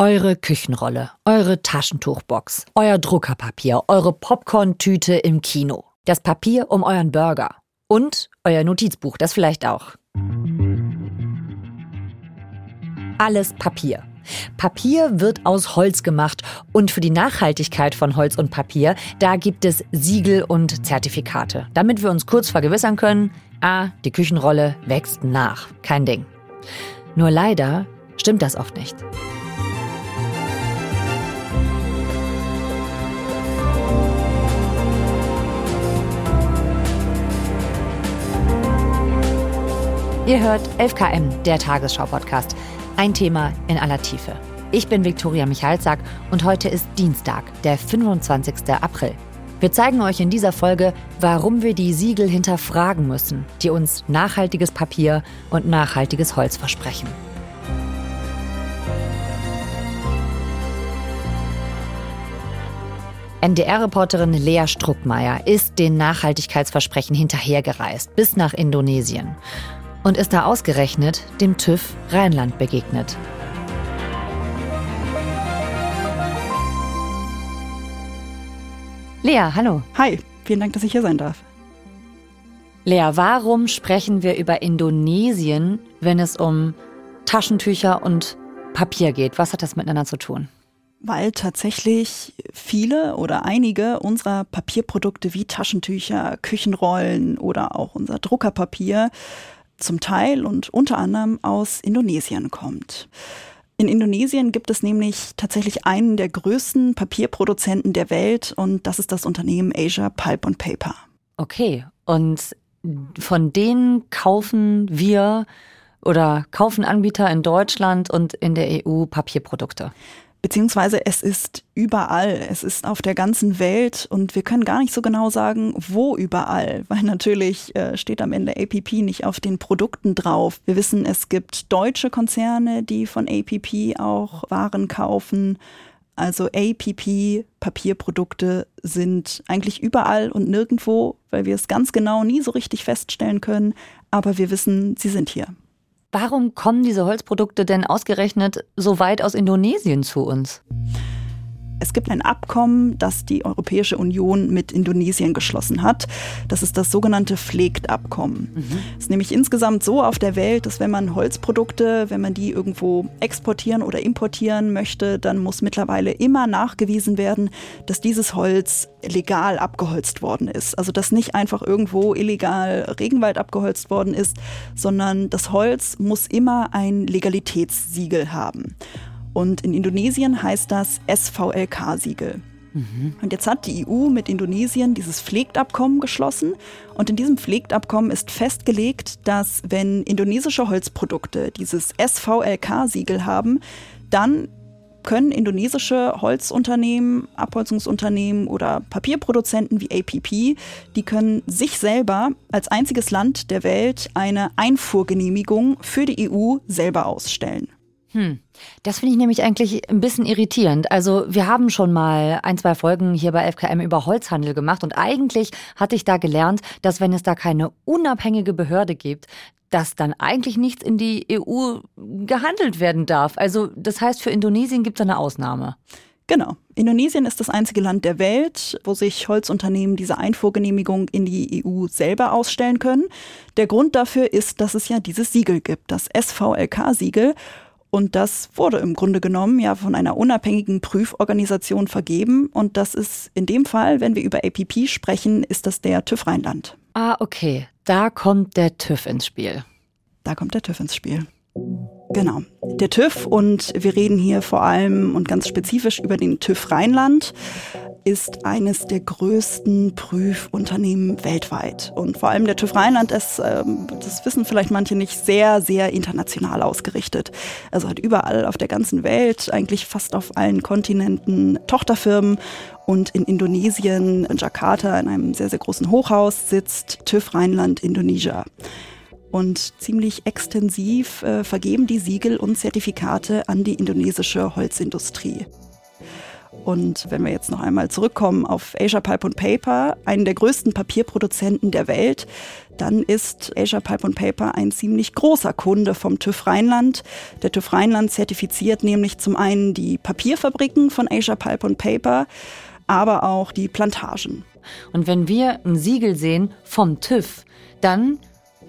Eure Küchenrolle, eure Taschentuchbox, euer Druckerpapier, eure Popcorn-Tüte im Kino, das Papier um euren Burger und euer Notizbuch, das vielleicht auch. Alles Papier. Papier wird aus Holz gemacht und für die Nachhaltigkeit von Holz und Papier, da gibt es Siegel und Zertifikate, damit wir uns kurz vergewissern können, ah, die Küchenrolle wächst nach. Kein Ding. Nur leider stimmt das oft nicht. Ihr hört 11KM, der Tagesschau-Podcast. Ein Thema in aller Tiefe. Ich bin Viktoria Michalzack und heute ist Dienstag, der 25. April. Wir zeigen euch in dieser Folge, warum wir die Siegel hinterfragen müssen, die uns nachhaltiges Papier und nachhaltiges Holz versprechen. NDR-Reporterin Lea Struckmeier ist den Nachhaltigkeitsversprechen hinterhergereist bis nach Indonesien und ist da ausgerechnet dem TÜV Rheinland begegnet. Lea, hallo. Hi, vielen Dank, dass ich hier sein darf. Lea, warum sprechen wir über Indonesien, wenn es um Taschentücher und Papier geht? Was hat das miteinander zu tun? Weil tatsächlich viele oder einige unserer Papierprodukte wie Taschentücher, Küchenrollen oder auch unser Druckerpapier zum Teil und unter anderem aus Indonesien kommt. In Indonesien gibt es nämlich tatsächlich einen der größten Papierproduzenten der Welt und das ist das Unternehmen Asia Pulp and Paper. Okay, und von denen kaufen wir oder kaufen Anbieter in Deutschland und in der EU Papierprodukte? Beziehungsweise es ist überall, es ist auf der ganzen Welt und wir können gar nicht so genau sagen, wo überall, weil natürlich äh, steht am Ende APP nicht auf den Produkten drauf. Wir wissen, es gibt deutsche Konzerne, die von APP auch Waren kaufen. Also APP, Papierprodukte sind eigentlich überall und nirgendwo, weil wir es ganz genau nie so richtig feststellen können, aber wir wissen, sie sind hier. Warum kommen diese Holzprodukte denn ausgerechnet so weit aus Indonesien zu uns? Es gibt ein Abkommen, das die Europäische Union mit Indonesien geschlossen hat. Das ist das sogenannte FLEGT-Abkommen. Mhm. Es ist nämlich insgesamt so auf der Welt, dass wenn man Holzprodukte, wenn man die irgendwo exportieren oder importieren möchte, dann muss mittlerweile immer nachgewiesen werden, dass dieses Holz legal abgeholzt worden ist. Also dass nicht einfach irgendwo illegal Regenwald abgeholzt worden ist, sondern das Holz muss immer ein Legalitätssiegel haben. Und in Indonesien heißt das SVLK-Siegel. Mhm. Und jetzt hat die EU mit Indonesien dieses Pflegtabkommen geschlossen. Und in diesem Pflegtabkommen ist festgelegt, dass wenn indonesische Holzprodukte dieses SVLK-Siegel haben, dann können indonesische Holzunternehmen, Abholzungsunternehmen oder Papierproduzenten wie APP, die können sich selber als einziges Land der Welt eine Einfuhrgenehmigung für die EU selber ausstellen. Hm. Das finde ich nämlich eigentlich ein bisschen irritierend. Also wir haben schon mal ein, zwei Folgen hier bei FKM über Holzhandel gemacht und eigentlich hatte ich da gelernt, dass wenn es da keine unabhängige Behörde gibt, dass dann eigentlich nichts in die EU gehandelt werden darf. Also das heißt, für Indonesien gibt es eine Ausnahme. Genau. Indonesien ist das einzige Land der Welt, wo sich Holzunternehmen diese Einfuhrgenehmigung in die EU selber ausstellen können. Der Grund dafür ist, dass es ja dieses Siegel gibt, das SVLK-Siegel. Und das wurde im Grunde genommen ja von einer unabhängigen Prüforganisation vergeben. Und das ist in dem Fall, wenn wir über APP sprechen, ist das der TÜV Rheinland. Ah, okay. Da kommt der TÜV ins Spiel. Da kommt der TÜV ins Spiel. Genau. Der TÜV und wir reden hier vor allem und ganz spezifisch über den TÜV Rheinland ist eines der größten Prüfunternehmen weltweit. Und vor allem der TÜV Rheinland ist, ähm, das wissen vielleicht manche nicht, sehr, sehr international ausgerichtet. Also hat überall auf der ganzen Welt, eigentlich fast auf allen Kontinenten Tochterfirmen. Und in Indonesien, in Jakarta, in einem sehr, sehr großen Hochhaus, sitzt TÜV Rheinland Indonesia. Und ziemlich extensiv äh, vergeben die Siegel und Zertifikate an die indonesische Holzindustrie. Und wenn wir jetzt noch einmal zurückkommen auf Asia Pulp und Paper, einen der größten Papierproduzenten der Welt, dann ist Asia Pulp und Paper ein ziemlich großer Kunde vom TÜV Rheinland. Der TÜV Rheinland zertifiziert nämlich zum einen die Papierfabriken von Asia Pulp und Paper, aber auch die Plantagen. Und wenn wir ein Siegel sehen vom TÜV, dann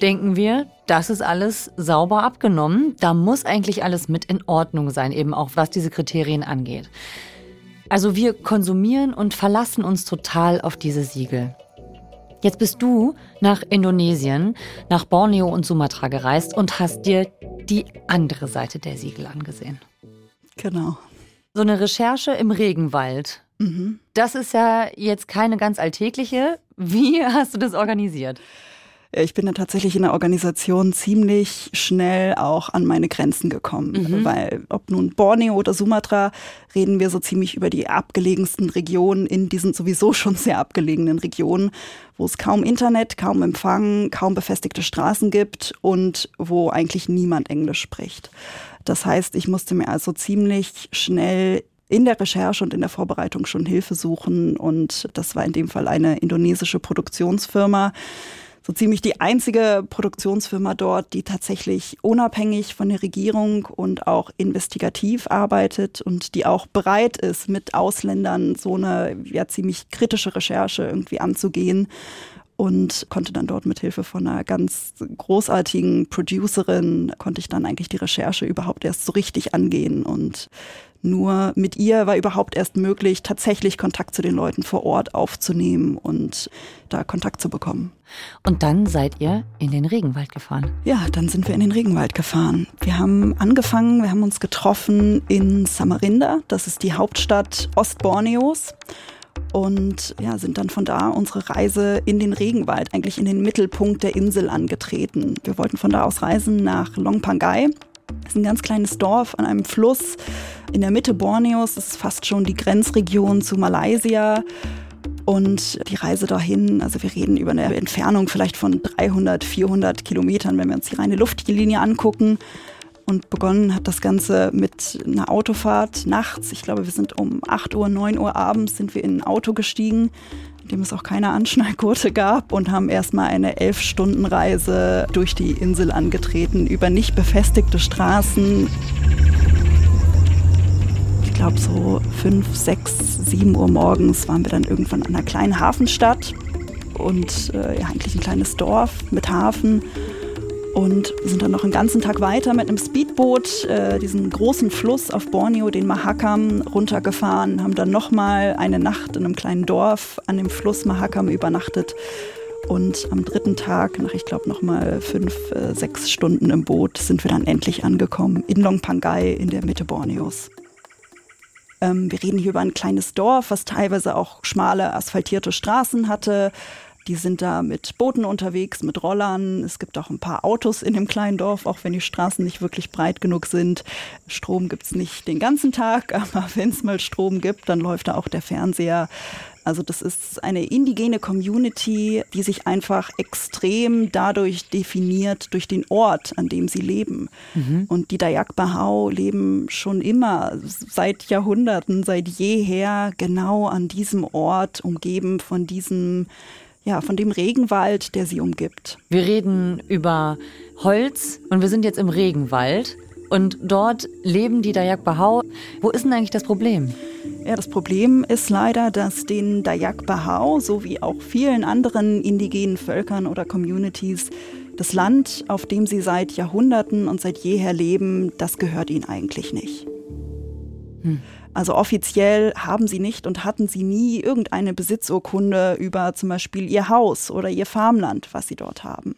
denken wir, das ist alles sauber abgenommen. Da muss eigentlich alles mit in Ordnung sein, eben auch was diese Kriterien angeht. Also wir konsumieren und verlassen uns total auf diese Siegel. Jetzt bist du nach Indonesien, nach Borneo und Sumatra gereist und hast dir die andere Seite der Siegel angesehen. Genau. So eine Recherche im Regenwald. Mhm. Das ist ja jetzt keine ganz alltägliche. Wie hast du das organisiert? Ich bin dann tatsächlich in der Organisation ziemlich schnell auch an meine Grenzen gekommen. Mhm. Weil ob nun Borneo oder Sumatra, reden wir so ziemlich über die abgelegensten Regionen in diesen sowieso schon sehr abgelegenen Regionen, wo es kaum Internet, kaum Empfang, kaum befestigte Straßen gibt und wo eigentlich niemand Englisch spricht. Das heißt, ich musste mir also ziemlich schnell in der Recherche und in der Vorbereitung schon Hilfe suchen. Und das war in dem Fall eine indonesische Produktionsfirma, so ziemlich die einzige Produktionsfirma dort, die tatsächlich unabhängig von der Regierung und auch investigativ arbeitet und die auch bereit ist, mit Ausländern so eine ja ziemlich kritische Recherche irgendwie anzugehen und konnte dann dort mit Hilfe von einer ganz großartigen Producerin konnte ich dann eigentlich die Recherche überhaupt erst so richtig angehen und nur mit ihr war überhaupt erst möglich, tatsächlich Kontakt zu den Leuten vor Ort aufzunehmen und da Kontakt zu bekommen. Und dann seid ihr in den Regenwald gefahren? Ja, dann sind wir in den Regenwald gefahren. Wir haben angefangen, wir haben uns getroffen in Samarinda, das ist die Hauptstadt Ostborneos und ja, sind dann von da unsere Reise in den Regenwald, eigentlich in den Mittelpunkt der Insel angetreten. Wir wollten von da aus reisen nach Longpangai. Das ist ein ganz kleines Dorf an einem Fluss in der Mitte Borneos. Das ist fast schon die Grenzregion zu Malaysia. Und die Reise dahin, also wir reden über eine Entfernung vielleicht von 300, 400 Kilometern, wenn wir uns die reine Luftlinie angucken. Und begonnen hat das Ganze mit einer Autofahrt nachts. Ich glaube, wir sind um 8 Uhr, 9 Uhr abends sind wir in ein Auto gestiegen, dem es auch keine Anschnallgurte gab und haben erstmal eine 11-Stunden-Reise durch die Insel angetreten, über nicht befestigte Straßen. Ich glaube, so 5, 6, 7 Uhr morgens waren wir dann irgendwann an einer kleinen Hafenstadt und äh, ja, eigentlich ein kleines Dorf mit Hafen und sind dann noch einen ganzen Tag weiter mit einem Speedboot äh, diesen großen Fluss auf Borneo, den Mahakam, runtergefahren, haben dann nochmal eine Nacht in einem kleinen Dorf an dem Fluss Mahakam übernachtet und am dritten Tag, nach ich glaube nochmal fünf, äh, sechs Stunden im Boot, sind wir dann endlich angekommen in Longpangai in der Mitte Borneos. Ähm, wir reden hier über ein kleines Dorf, was teilweise auch schmale asphaltierte Straßen hatte, die sind da mit Booten unterwegs, mit Rollern. Es gibt auch ein paar Autos in dem kleinen Dorf, auch wenn die Straßen nicht wirklich breit genug sind. Strom gibt's nicht den ganzen Tag, aber wenn es mal Strom gibt, dann läuft da auch der Fernseher. Also das ist eine indigene Community, die sich einfach extrem dadurch definiert, durch den Ort, an dem sie leben. Mhm. Und die Dayak Bahau leben schon immer, seit Jahrhunderten, seit jeher genau an diesem Ort, umgeben von diesem ja, von dem Regenwald, der sie umgibt. Wir reden über Holz und wir sind jetzt im Regenwald und dort leben die Dayak Bahau. Wo ist denn eigentlich das Problem? Ja, das Problem ist leider, dass den Dayak Bahau sowie auch vielen anderen indigenen Völkern oder Communities das Land, auf dem sie seit Jahrhunderten und seit jeher leben, das gehört ihnen eigentlich nicht. Hm. Also offiziell haben sie nicht und hatten sie nie irgendeine Besitzurkunde über zum Beispiel ihr Haus oder ihr Farmland, was sie dort haben.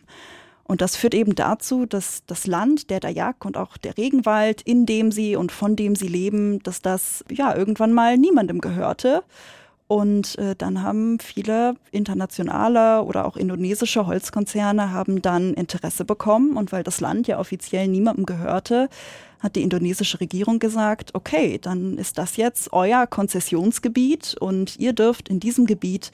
Und das führt eben dazu, dass das Land, der Dayak und auch der Regenwald, in dem sie und von dem sie leben, dass das ja irgendwann mal niemandem gehörte. Und äh, dann haben viele internationale oder auch indonesische Holzkonzerne haben dann Interesse bekommen. Und weil das Land ja offiziell niemandem gehörte, hat die indonesische Regierung gesagt, okay, dann ist das jetzt euer Konzessionsgebiet und ihr dürft in diesem Gebiet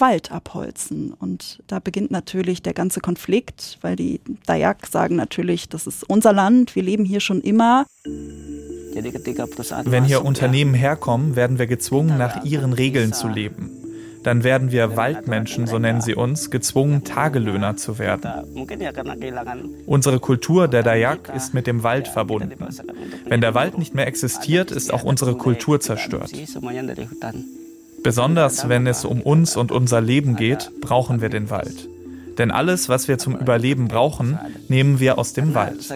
Wald abholzen. Und da beginnt natürlich der ganze Konflikt, weil die Dayak sagen natürlich, das ist unser Land, wir leben hier schon immer. Wenn hier Unternehmen herkommen, werden wir gezwungen, nach ihren Regeln zu leben. Dann werden wir Waldmenschen, so nennen sie uns, gezwungen, Tagelöhner zu werden. Unsere Kultur der Dayak ist mit dem Wald verbunden. Wenn der Wald nicht mehr existiert, ist auch unsere Kultur zerstört. Besonders wenn es um uns und unser Leben geht, brauchen wir den Wald. Denn alles, was wir zum Überleben brauchen, nehmen wir aus dem Wald.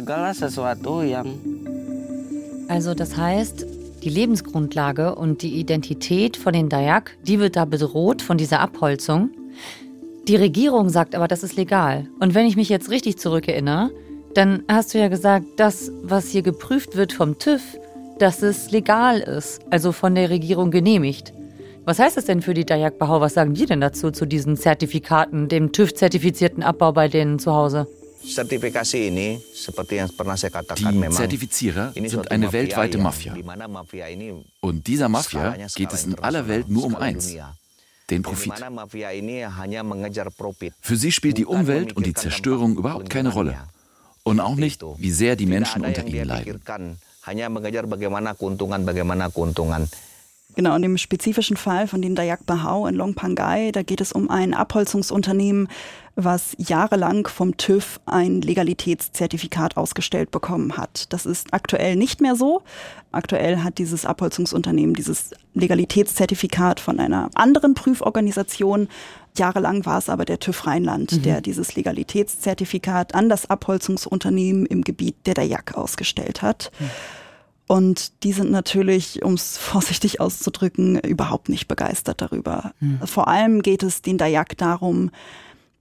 Also das heißt, die Lebensgrundlage und die Identität von den Dayak, die wird da bedroht von dieser Abholzung. Die Regierung sagt aber, das ist legal. Und wenn ich mich jetzt richtig zurückerinnere, dann hast du ja gesagt, das, was hier geprüft wird vom TÜV, dass es legal ist, also von der Regierung genehmigt. Was heißt das denn für die Dayak Bahau? Was sagen die denn dazu, zu diesen Zertifikaten, dem TÜV-zertifizierten Abbau bei denen zu Hause? Die Zertifizierer sind eine weltweite Mafia. Und dieser Mafia geht es in aller Welt nur um eins, den Profit. Für sie spielt die Umwelt und die Zerstörung überhaupt keine Rolle. Und auch nicht, wie sehr die Menschen unter ihnen leiden. Genau, in dem spezifischen Fall von den Dayak Bahau in Long Pangai, da geht es um ein Abholzungsunternehmen, was jahrelang vom TÜV ein Legalitätszertifikat ausgestellt bekommen hat. Das ist aktuell nicht mehr so. Aktuell hat dieses Abholzungsunternehmen dieses Legalitätszertifikat von einer anderen Prüforganisation. Jahrelang war es aber der TÜV Rheinland, mhm. der dieses Legalitätszertifikat an das Abholzungsunternehmen im Gebiet der Dayak ausgestellt hat. Mhm. Und die sind natürlich, um es vorsichtig auszudrücken, überhaupt nicht begeistert darüber. Mhm. Vor allem geht es den Dayak darum,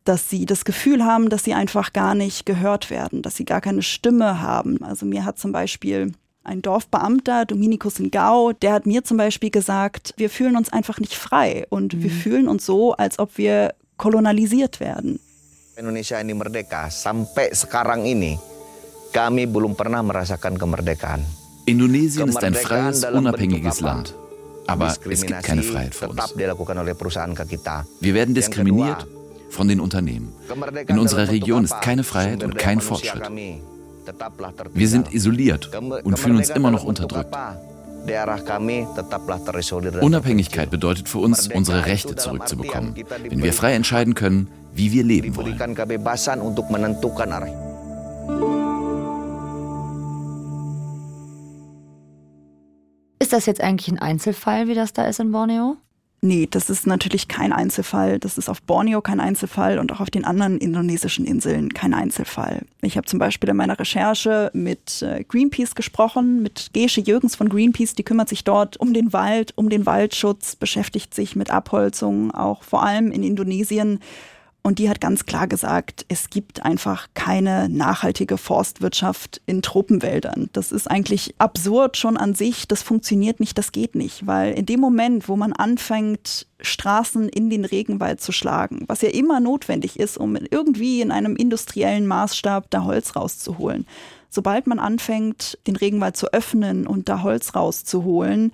dass sie das Gefühl haben, dass sie einfach gar nicht gehört werden, dass sie gar keine Stimme haben. Also mir hat zum Beispiel ein Dorfbeamter, Dominikus Ngau, der hat mir zum Beispiel gesagt, wir fühlen uns einfach nicht frei und mhm. wir fühlen uns so, als ob wir kolonialisiert werden. Indonesia ini merdeka sampai sekarang ini kami belum pernah merasakan kemerdekaan. Indonesien ist ein freies, unabhängiges Land. Aber es gibt keine Freiheit für uns. Wir werden diskriminiert von den Unternehmen. In unserer Region ist keine Freiheit und kein Fortschritt. Wir sind isoliert und fühlen uns immer noch unterdrückt. Unabhängigkeit bedeutet für uns, unsere Rechte zurückzubekommen, wenn wir frei entscheiden können, wie wir leben wollen. Ist das jetzt eigentlich ein Einzelfall, wie das da ist in Borneo? Nee, das ist natürlich kein Einzelfall. Das ist auf Borneo kein Einzelfall und auch auf den anderen indonesischen Inseln kein Einzelfall. Ich habe zum Beispiel in meiner Recherche mit äh, Greenpeace gesprochen, mit Gesche Jürgens von Greenpeace, die kümmert sich dort um den Wald, um den Waldschutz, beschäftigt sich mit Abholzung, auch vor allem in Indonesien und die hat ganz klar gesagt, es gibt einfach keine nachhaltige Forstwirtschaft in Tropenwäldern. Das ist eigentlich absurd schon an sich. Das funktioniert nicht, das geht nicht. Weil in dem Moment, wo man anfängt, Straßen in den Regenwald zu schlagen, was ja immer notwendig ist, um irgendwie in einem industriellen Maßstab da Holz rauszuholen, sobald man anfängt, den Regenwald zu öffnen und da Holz rauszuholen,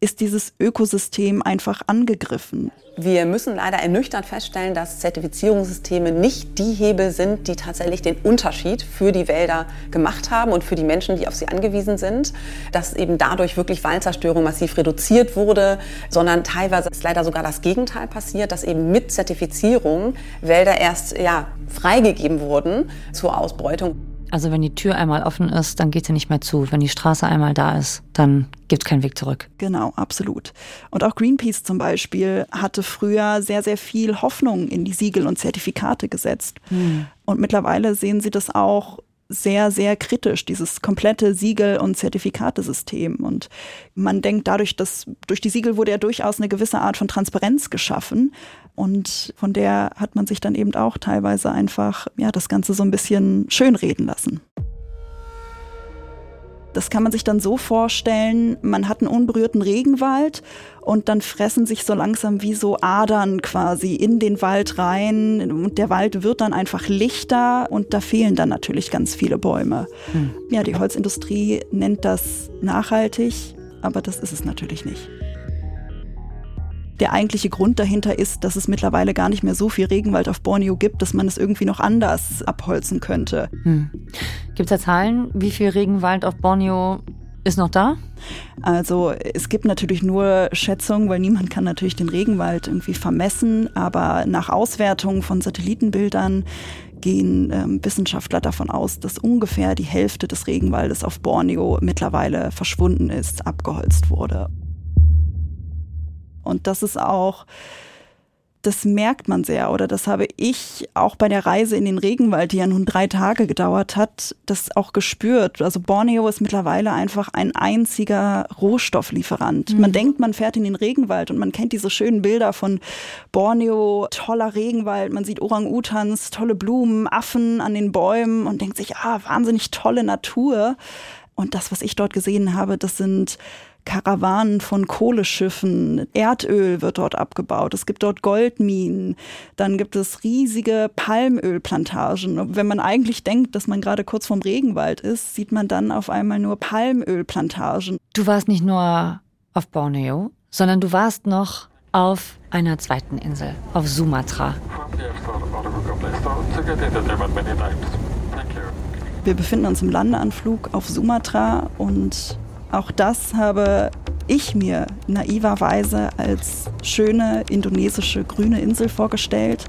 ist dieses Ökosystem einfach angegriffen. Wir müssen leider ernüchternd feststellen, dass Zertifizierungssysteme nicht die Hebel sind, die tatsächlich den Unterschied für die Wälder gemacht haben und für die Menschen, die auf sie angewiesen sind. Dass eben dadurch wirklich Waldzerstörung massiv reduziert wurde, sondern teilweise ist leider sogar das Gegenteil passiert, dass eben mit Zertifizierung Wälder erst ja, freigegeben wurden zur Ausbeutung. Also wenn die Tür einmal offen ist, dann geht sie nicht mehr zu. Wenn die Straße einmal da ist, dann gibt es keinen Weg zurück. Genau, absolut. Und auch Greenpeace zum Beispiel hatte früher sehr, sehr viel Hoffnung in die Siegel und Zertifikate gesetzt. Hm. Und mittlerweile sehen sie das auch sehr, sehr kritisch, dieses komplette Siegel- und Zertifikatesystem. Und man denkt dadurch, dass durch die Siegel wurde ja durchaus eine gewisse Art von Transparenz geschaffen. Und von der hat man sich dann eben auch teilweise einfach, ja, das Ganze so ein bisschen schönreden lassen. Das kann man sich dann so vorstellen, man hat einen unberührten Regenwald und dann fressen sich so langsam wie so Adern quasi in den Wald rein und der Wald wird dann einfach lichter und da fehlen dann natürlich ganz viele Bäume. Hm. Ja, die Holzindustrie nennt das nachhaltig, aber das ist es natürlich nicht der eigentliche Grund dahinter ist, dass es mittlerweile gar nicht mehr so viel Regenwald auf Borneo gibt, dass man es irgendwie noch anders abholzen könnte. Hm. Gibt es da Zahlen, wie viel Regenwald auf Borneo ist noch da? Also es gibt natürlich nur Schätzungen, weil niemand kann natürlich den Regenwald irgendwie vermessen, aber nach Auswertung von Satellitenbildern gehen ähm, Wissenschaftler davon aus, dass ungefähr die Hälfte des Regenwaldes auf Borneo mittlerweile verschwunden ist, abgeholzt wurde. Und das ist auch das merkt man sehr oder das habe ich auch bei der Reise in den Regenwald, die ja nun drei Tage gedauert hat, das auch gespürt. Also Borneo ist mittlerweile einfach ein einziger Rohstofflieferant. Mhm. Man denkt, man fährt in den Regenwald und man kennt diese schönen Bilder von Borneo, toller Regenwald, man sieht Orang-Utans, tolle Blumen, Affen an den Bäumen und denkt sich, ah, wahnsinnig tolle Natur. Und das, was ich dort gesehen habe, das sind Karawanen von Kohleschiffen, Erdöl wird dort abgebaut, es gibt dort Goldminen, dann gibt es riesige Palmölplantagen. Wenn man eigentlich denkt, dass man gerade kurz vorm Regenwald ist, sieht man dann auf einmal nur Palmölplantagen. Du warst nicht nur auf Borneo, sondern du warst noch auf einer zweiten Insel, auf Sumatra. Wir befinden uns im Landeanflug auf Sumatra und auch das habe ich mir naiverweise als schöne indonesische grüne Insel vorgestellt.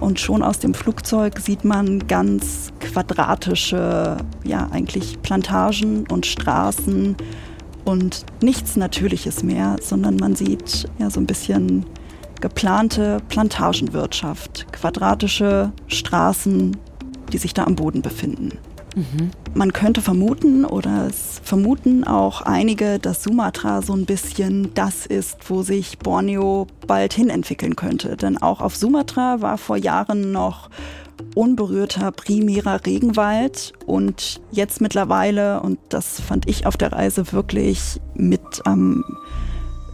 Und schon aus dem Flugzeug sieht man ganz quadratische, ja eigentlich Plantagen und Straßen und nichts Natürliches mehr, sondern man sieht ja so ein bisschen geplante Plantagenwirtschaft, quadratische Straßen, die sich da am Boden befinden. Man könnte vermuten oder es vermuten auch einige, dass Sumatra so ein bisschen das ist, wo sich Borneo bald hin entwickeln könnte. Denn auch auf Sumatra war vor Jahren noch unberührter primärer Regenwald und jetzt mittlerweile, und das fand ich auf der Reise wirklich mit am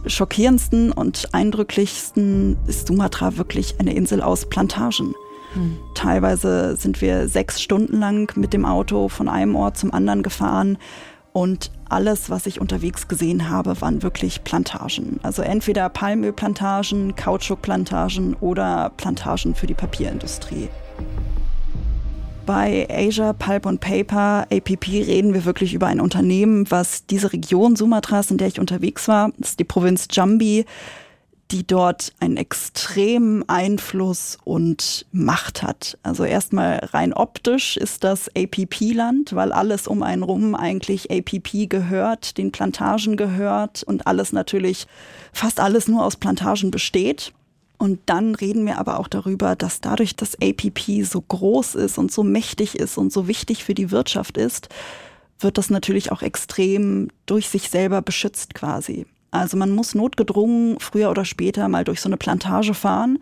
schockierendsten und eindrücklichsten, ist Sumatra wirklich eine Insel aus Plantagen. Teilweise sind wir sechs Stunden lang mit dem Auto von einem Ort zum anderen gefahren. Und alles, was ich unterwegs gesehen habe, waren wirklich Plantagen. Also entweder Palmölplantagen, Kautschukplantagen oder Plantagen für die Papierindustrie. Bei Asia Pulp and Paper, APP, reden wir wirklich über ein Unternehmen, was diese Region Sumatras, in der ich unterwegs war, das ist die Provinz Jambi, die dort einen extremen Einfluss und Macht hat. Also erstmal rein optisch ist das APP-Land, weil alles um einen rum eigentlich APP gehört, den Plantagen gehört und alles natürlich, fast alles nur aus Plantagen besteht. Und dann reden wir aber auch darüber, dass dadurch, dass APP so groß ist und so mächtig ist und so wichtig für die Wirtschaft ist, wird das natürlich auch extrem durch sich selber beschützt quasi. Also man muss notgedrungen früher oder später mal durch so eine Plantage fahren.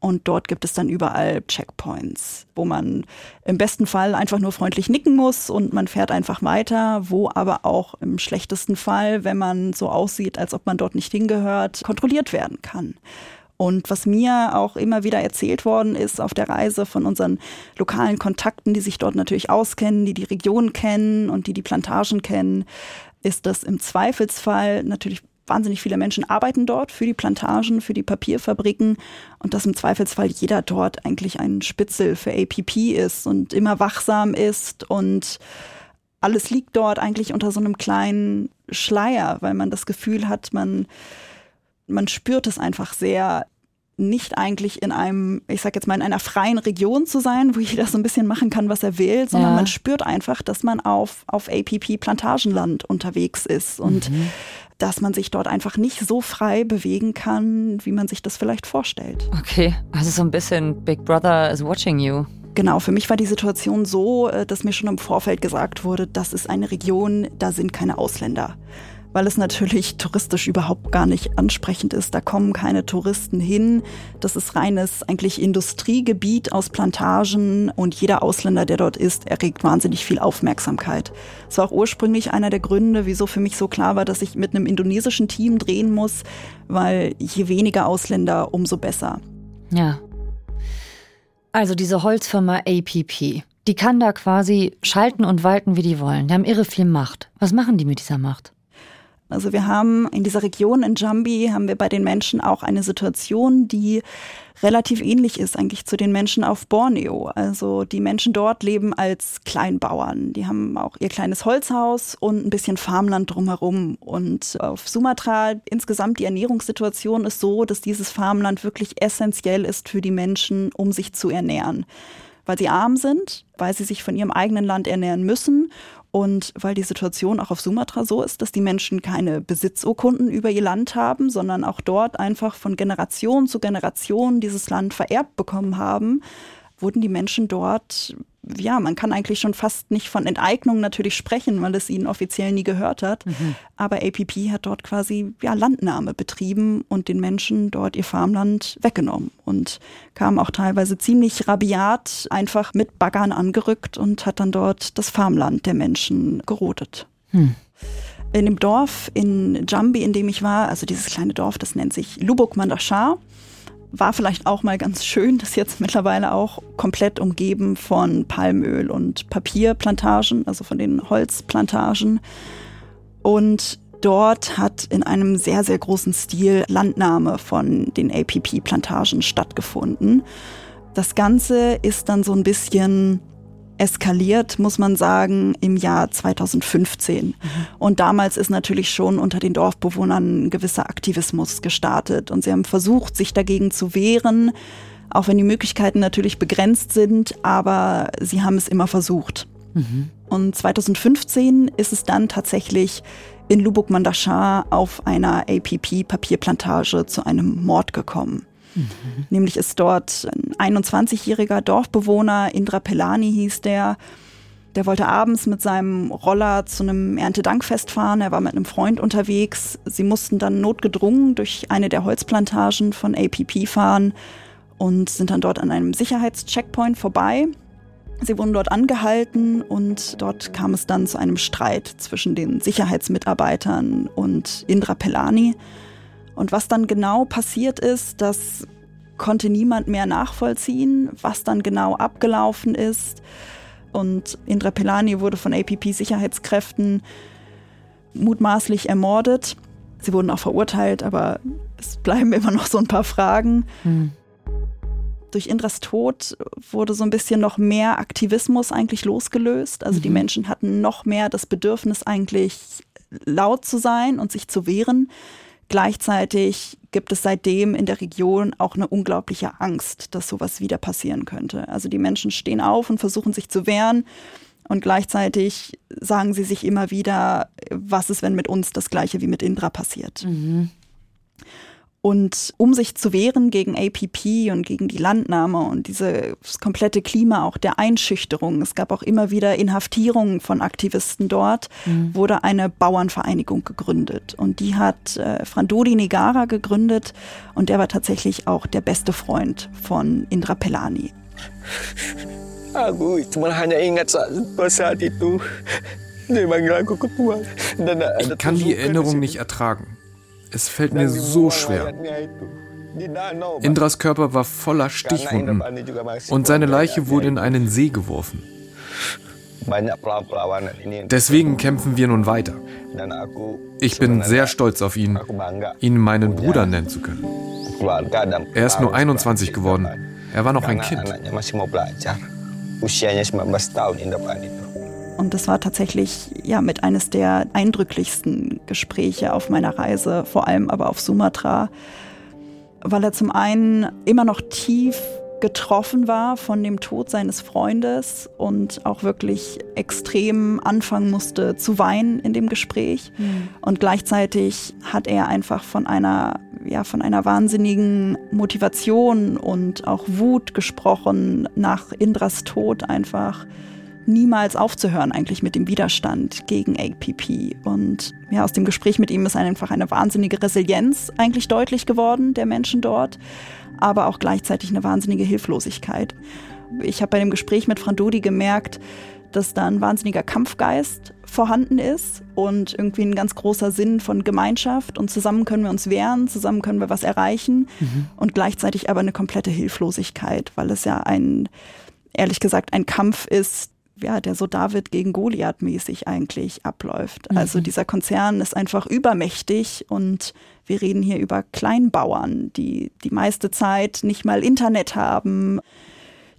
Und dort gibt es dann überall Checkpoints, wo man im besten Fall einfach nur freundlich nicken muss und man fährt einfach weiter, wo aber auch im schlechtesten Fall, wenn man so aussieht, als ob man dort nicht hingehört, kontrolliert werden kann. Und was mir auch immer wieder erzählt worden ist auf der Reise von unseren lokalen Kontakten, die sich dort natürlich auskennen, die die Region kennen und die die Plantagen kennen, ist, dass im Zweifelsfall natürlich wahnsinnig viele Menschen arbeiten dort für die Plantagen, für die Papierfabriken und dass im Zweifelsfall jeder dort eigentlich ein Spitzel für APP ist und immer wachsam ist und alles liegt dort eigentlich unter so einem kleinen Schleier, weil man das Gefühl hat, man, man spürt es einfach sehr, nicht eigentlich in einem, ich sag jetzt mal, in einer freien Region zu sein, wo jeder so ein bisschen machen kann, was er will, sondern ja. man spürt einfach, dass man auf, auf APP Plantagenland unterwegs ist und mhm dass man sich dort einfach nicht so frei bewegen kann, wie man sich das vielleicht vorstellt. Okay, also so ein bisschen Big Brother is watching you. Genau, für mich war die Situation so, äh, dass mir schon im Vorfeld gesagt wurde, das ist eine Region, da sind keine Ausländer weil es natürlich touristisch überhaupt gar nicht ansprechend ist. Da kommen keine Touristen hin. Das ist reines eigentlich Industriegebiet aus Plantagen und jeder Ausländer, der dort ist, erregt wahnsinnig viel Aufmerksamkeit. Das war auch ursprünglich einer der Gründe, wieso für mich so klar war, dass ich mit einem indonesischen Team drehen muss, weil je weniger Ausländer, umso besser. Ja. Also diese Holzfirma APP, die kann da quasi schalten und walten, wie die wollen. Die haben irre viel Macht. Was machen die mit dieser Macht? Also wir haben in dieser Region in Jambi haben wir bei den Menschen auch eine Situation, die relativ ähnlich ist eigentlich zu den Menschen auf Borneo. Also die Menschen dort leben als Kleinbauern. Die haben auch ihr kleines Holzhaus und ein bisschen Farmland drumherum. Und auf Sumatra insgesamt die Ernährungssituation ist so, dass dieses Farmland wirklich essentiell ist für die Menschen, um sich zu ernähren weil sie arm sind, weil sie sich von ihrem eigenen Land ernähren müssen und weil die Situation auch auf Sumatra so ist, dass die Menschen keine Besitzurkunden über ihr Land haben, sondern auch dort einfach von Generation zu Generation dieses Land vererbt bekommen haben, wurden die Menschen dort ja, man kann eigentlich schon fast nicht von Enteignung natürlich sprechen, weil es ihnen offiziell nie gehört hat. Mhm. Aber APP hat dort quasi ja, Landnahme betrieben und den Menschen dort ihr Farmland weggenommen und kam auch teilweise ziemlich rabiat einfach mit Baggern angerückt und hat dann dort das Farmland der Menschen gerodet. Hm. In dem Dorf in Jambi, in dem ich war, also dieses kleine Dorf, das nennt sich Lubuk Mandashar war vielleicht auch mal ganz schön, das jetzt mittlerweile auch komplett umgeben von Palmöl und Papierplantagen, also von den Holzplantagen. Und dort hat in einem sehr, sehr großen Stil Landnahme von den APP-Plantagen stattgefunden. Das Ganze ist dann so ein bisschen eskaliert, muss man sagen, im Jahr 2015. Mhm. Und damals ist natürlich schon unter den Dorfbewohnern ein gewisser Aktivismus gestartet. Und sie haben versucht, sich dagegen zu wehren, auch wenn die Möglichkeiten natürlich begrenzt sind, aber sie haben es immer versucht. Mhm. Und 2015 ist es dann tatsächlich in Lubuk Mandashar auf einer APP-Papierplantage zu einem Mord gekommen. Nämlich ist dort ein 21-jähriger Dorfbewohner, Indra Pelani hieß der, der wollte abends mit seinem Roller zu einem Erntedankfest fahren. Er war mit einem Freund unterwegs. Sie mussten dann notgedrungen durch eine der Holzplantagen von APP fahren und sind dann dort an einem Sicherheitscheckpoint vorbei. Sie wurden dort angehalten und dort kam es dann zu einem Streit zwischen den Sicherheitsmitarbeitern und Indra Pelani. Und was dann genau passiert ist, das konnte niemand mehr nachvollziehen, was dann genau abgelaufen ist. Und Indra Pelani wurde von APP-Sicherheitskräften mutmaßlich ermordet. Sie wurden auch verurteilt, aber es bleiben immer noch so ein paar Fragen. Hm. Durch Indras Tod wurde so ein bisschen noch mehr Aktivismus eigentlich losgelöst. Also mhm. die Menschen hatten noch mehr das Bedürfnis eigentlich laut zu sein und sich zu wehren. Gleichzeitig gibt es seitdem in der Region auch eine unglaubliche Angst, dass sowas wieder passieren könnte. Also die Menschen stehen auf und versuchen sich zu wehren und gleichzeitig sagen sie sich immer wieder, was ist, wenn mit uns das gleiche wie mit Indra passiert. Mhm. Und um sich zu wehren gegen APP und gegen die Landnahme und dieses komplette Klima auch der Einschüchterung, es gab auch immer wieder Inhaftierungen von Aktivisten dort, mhm. wurde eine Bauernvereinigung gegründet. Und die hat äh, Frandodi Negara gegründet und der war tatsächlich auch der beste Freund von Indra Pelani. Ich kann die Erinnerung nicht ertragen. Es fällt mir so schwer. Indras Körper war voller Stichwunden und seine Leiche wurde in einen See geworfen. Deswegen kämpfen wir nun weiter. Ich bin sehr stolz auf ihn, ihn meinen Bruder nennen zu können. Er ist nur 21 geworden. Er war noch ein Kind. Und das war tatsächlich ja mit eines der eindrücklichsten Gespräche auf meiner Reise, vor allem aber auf Sumatra, weil er zum einen immer noch tief getroffen war von dem Tod seines Freundes und auch wirklich extrem anfangen musste zu weinen in dem Gespräch. Mhm. Und gleichzeitig hat er einfach von einer, ja, von einer wahnsinnigen Motivation und auch Wut gesprochen nach Indras Tod einfach niemals aufzuhören eigentlich mit dem Widerstand gegen APP. Und ja, aus dem Gespräch mit ihm ist einfach eine wahnsinnige Resilienz eigentlich deutlich geworden der Menschen dort, aber auch gleichzeitig eine wahnsinnige Hilflosigkeit. Ich habe bei dem Gespräch mit Frandodi gemerkt, dass da ein wahnsinniger Kampfgeist vorhanden ist und irgendwie ein ganz großer Sinn von Gemeinschaft und zusammen können wir uns wehren, zusammen können wir was erreichen mhm. und gleichzeitig aber eine komplette Hilflosigkeit, weil es ja ein, ehrlich gesagt, ein Kampf ist, ja, der so David gegen Goliath mäßig eigentlich abläuft. Mhm. Also dieser Konzern ist einfach übermächtig und wir reden hier über Kleinbauern, die die meiste Zeit nicht mal Internet haben,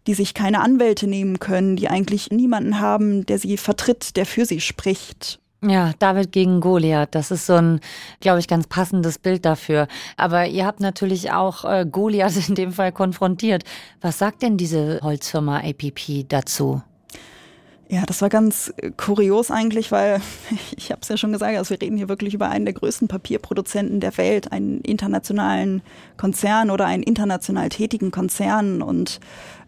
die sich keine Anwälte nehmen können, die eigentlich niemanden haben, der sie vertritt, der für sie spricht. Ja, David gegen Goliath, das ist so ein, glaube ich, ganz passendes Bild dafür. Aber ihr habt natürlich auch äh, Goliath in dem Fall konfrontiert. Was sagt denn diese Holzfirma APP dazu? Ja, das war ganz kurios eigentlich, weil ich habe es ja schon gesagt, also wir reden hier wirklich über einen der größten Papierproduzenten der Welt, einen internationalen Konzern oder einen international tätigen Konzern und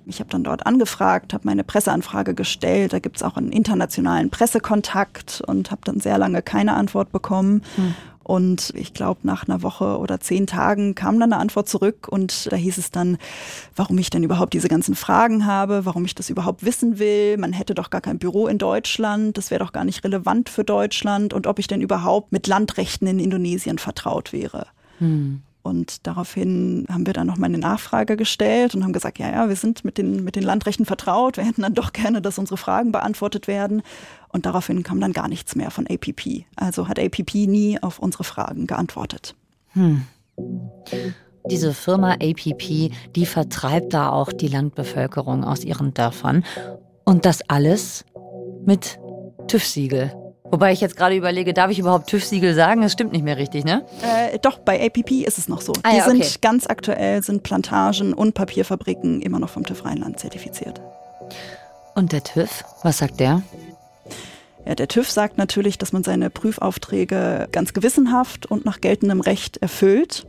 ich habe dann dort angefragt, habe meine Presseanfrage gestellt. Da gibt es auch einen internationalen Pressekontakt und habe dann sehr lange keine Antwort bekommen. Hm. Und ich glaube, nach einer Woche oder zehn Tagen kam dann eine Antwort zurück und da hieß es dann, warum ich denn überhaupt diese ganzen Fragen habe, warum ich das überhaupt wissen will. Man hätte doch gar kein Büro in Deutschland, das wäre doch gar nicht relevant für Deutschland und ob ich denn überhaupt mit Landrechten in Indonesien vertraut wäre. Hm. Und daraufhin haben wir dann nochmal eine Nachfrage gestellt und haben gesagt, ja, ja, wir sind mit den, mit den Landrechten vertraut. Wir hätten dann doch gerne, dass unsere Fragen beantwortet werden. Und daraufhin kam dann gar nichts mehr von APP. Also hat APP nie auf unsere Fragen geantwortet. Hm. Diese Firma APP, die vertreibt da auch die Landbevölkerung aus ihren Dörfern. Und das alles mit TÜV-Siegel. Wobei ich jetzt gerade überlege, darf ich überhaupt TÜV-Siegel sagen? Das stimmt nicht mehr richtig, ne? Äh, doch, bei APP ist es noch so. Ah, Die ja, okay. sind ganz aktuell, sind Plantagen und Papierfabriken immer noch vom TÜV Rheinland zertifiziert. Und der TÜV, was sagt der? Ja, der TÜV sagt natürlich, dass man seine Prüfaufträge ganz gewissenhaft und nach geltendem Recht erfüllt.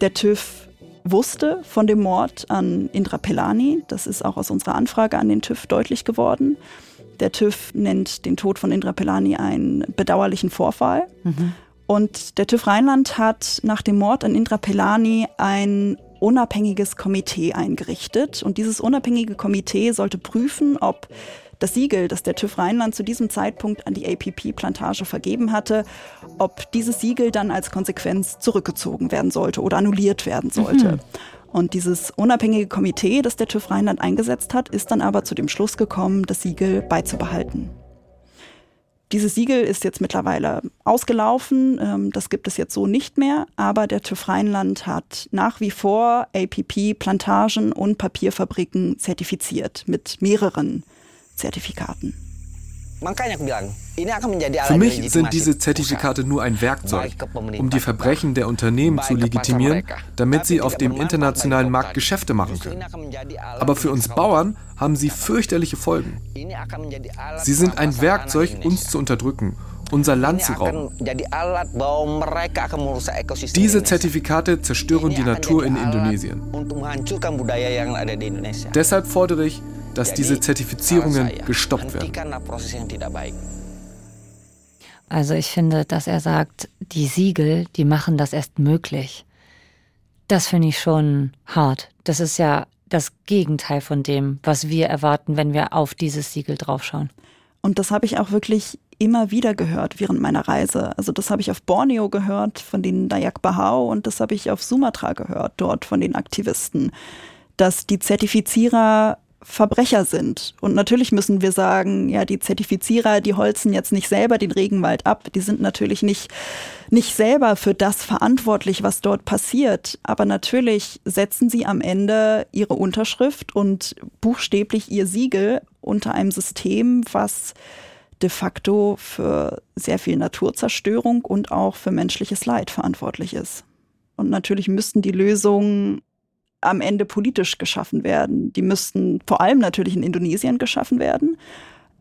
Der TÜV wusste von dem Mord an Indra Pelani. Das ist auch aus unserer Anfrage an den TÜV deutlich geworden. Der TÜV nennt den Tod von Indra Pelani einen bedauerlichen Vorfall. Mhm. Und der TÜV Rheinland hat nach dem Mord an Indra Pelani ein unabhängiges Komitee eingerichtet. Und dieses unabhängige Komitee sollte prüfen, ob das Siegel, das der TÜV Rheinland zu diesem Zeitpunkt an die APP-Plantage vergeben hatte, ob dieses Siegel dann als Konsequenz zurückgezogen werden sollte oder annulliert werden sollte. Mhm. Und dieses unabhängige Komitee, das der TÜV Rheinland eingesetzt hat, ist dann aber zu dem Schluss gekommen, das Siegel beizubehalten. Dieses Siegel ist jetzt mittlerweile ausgelaufen, ähm, das gibt es jetzt so nicht mehr, aber der TÜV Rheinland hat nach wie vor APP, Plantagen und Papierfabriken zertifiziert mit mehreren Zertifikaten. Für mich sind diese Zertifikate nur ein Werkzeug, um die Verbrechen der Unternehmen zu legitimieren, damit sie auf dem internationalen Markt Geschäfte machen können. Aber für uns Bauern haben sie fürchterliche Folgen. Sie sind ein Werkzeug, uns zu unterdrücken, unser Land zu rauben. Diese Zertifikate zerstören die Natur in Indonesien. Deshalb fordere ich, dass diese Zertifizierungen gestoppt werden. Also ich finde, dass er sagt, die Siegel, die machen das erst möglich. Das finde ich schon hart. Das ist ja das Gegenteil von dem, was wir erwarten, wenn wir auf dieses Siegel draufschauen. Und das habe ich auch wirklich immer wieder gehört während meiner Reise. Also das habe ich auf Borneo gehört von den Dayak Bahau und das habe ich auf Sumatra gehört, dort von den Aktivisten, dass die Zertifizierer Verbrecher sind. Und natürlich müssen wir sagen, ja, die Zertifizierer, die holzen jetzt nicht selber den Regenwald ab. Die sind natürlich nicht, nicht selber für das verantwortlich, was dort passiert. Aber natürlich setzen sie am Ende ihre Unterschrift und buchstäblich ihr Siegel unter einem System, was de facto für sehr viel Naturzerstörung und auch für menschliches Leid verantwortlich ist. Und natürlich müssten die Lösungen am Ende politisch geschaffen werden. Die müssten vor allem natürlich in Indonesien geschaffen werden.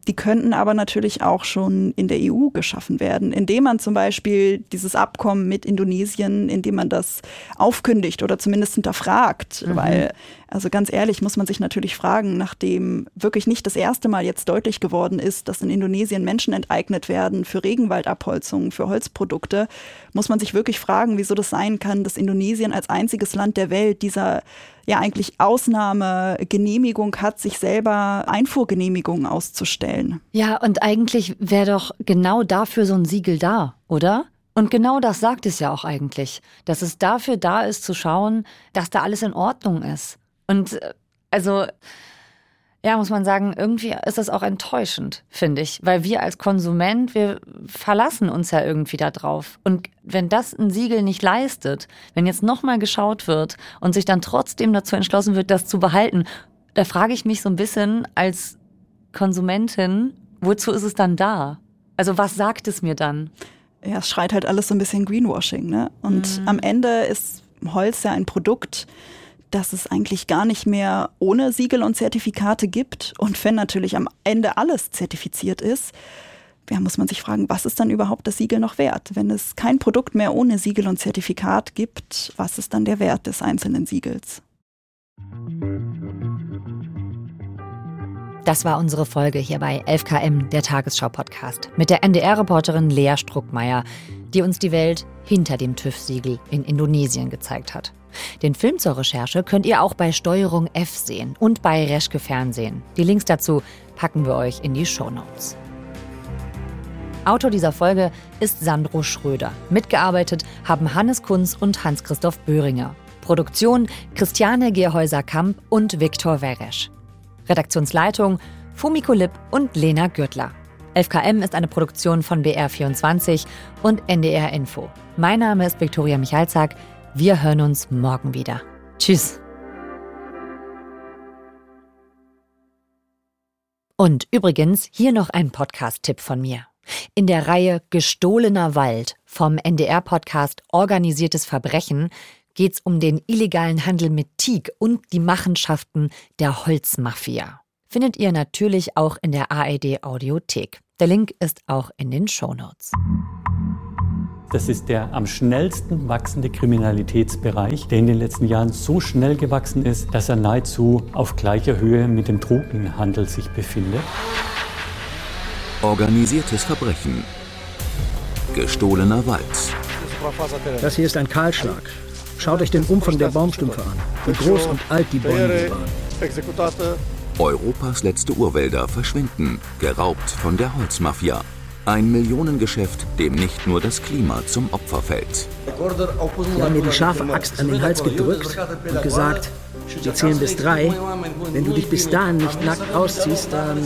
Die könnten aber natürlich auch schon in der EU geschaffen werden, indem man zum Beispiel dieses Abkommen mit Indonesien, indem man das aufkündigt oder zumindest hinterfragt. Mhm. Weil, also ganz ehrlich, muss man sich natürlich fragen, nachdem wirklich nicht das erste Mal jetzt deutlich geworden ist, dass in Indonesien Menschen enteignet werden für Regenwaldabholzung, für Holzprodukte, muss man sich wirklich fragen, wieso das sein kann, dass Indonesien als einziges Land der Welt dieser ja eigentlich Ausnahmegenehmigung hat, sich selber Einfuhrgenehmigungen auszustellen. Ja, und eigentlich wäre doch genau dafür so ein Siegel da, oder? Und genau das sagt es ja auch eigentlich, dass es dafür da ist zu schauen, dass da alles in Ordnung ist. Und äh, also ja, muss man sagen, irgendwie ist das auch enttäuschend, finde ich. Weil wir als Konsument, wir verlassen uns ja irgendwie da drauf. Und wenn das ein Siegel nicht leistet, wenn jetzt nochmal geschaut wird und sich dann trotzdem dazu entschlossen wird, das zu behalten, da frage ich mich so ein bisschen als Konsumentin, wozu ist es dann da? Also was sagt es mir dann? Ja, es schreit halt alles so ein bisschen Greenwashing, ne? Und mhm. am Ende ist Holz ja ein Produkt, dass es eigentlich gar nicht mehr ohne Siegel und Zertifikate gibt. Und wenn natürlich am Ende alles zertifiziert ist, ja, muss man sich fragen, was ist dann überhaupt das Siegel noch wert? Wenn es kein Produkt mehr ohne Siegel und Zertifikat gibt, was ist dann der Wert des einzelnen Siegels? Das war unsere Folge hier bei 11KM, der Tagesschau-Podcast, mit der NDR-Reporterin Lea Struckmeier, die uns die Welt hinter dem TÜV-Siegel in Indonesien gezeigt hat. Den Film zur Recherche könnt ihr auch bei Steuerung F sehen und bei Reschke Fernsehen. Die Links dazu packen wir euch in die Show Notes. Autor dieser Folge ist Sandro Schröder. Mitgearbeitet haben Hannes Kunz und Hans-Christoph Böhringer. Produktion Christiane Gerhäuser-Kamp und Viktor Weresch. Redaktionsleitung Fumiko Lipp und Lena Gürtler. 11KM ist eine Produktion von BR24 und NDR Info. Mein Name ist Viktoria Michalzack. Wir hören uns morgen wieder. Tschüss. Und übrigens, hier noch ein Podcast-Tipp von mir. In der Reihe Gestohlener Wald vom NDR-Podcast Organisiertes Verbrechen geht's um den illegalen Handel mit Teak und die Machenschaften der Holzmafia. Findet ihr natürlich auch in der ARD Audiothek. Der Link ist auch in den Shownotes. Das ist der am schnellsten wachsende Kriminalitätsbereich, der in den letzten Jahren so schnell gewachsen ist, dass er nahezu auf gleicher Höhe mit dem Drogenhandel sich befindet. Organisiertes Verbrechen. Gestohlener Wald. Das hier ist ein Kahlschlag. Schaut euch den Umfang der Baumstümpfe an, wie groß und alt die Bäume waren. Europas letzte Urwälder verschwinden, geraubt von der Holzmafia. Ein Millionengeschäft, dem nicht nur das Klima zum Opfer fällt. Sie haben mir die scharfe Axt an den Hals gedrückt und gesagt, wir zählen bis drei. Wenn du dich bis dahin nicht nackt ausziehst, dann...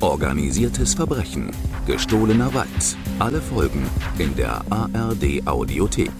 Organisiertes Verbrechen. Gestohlener Wald. Alle Folgen in der ARD Audiothek.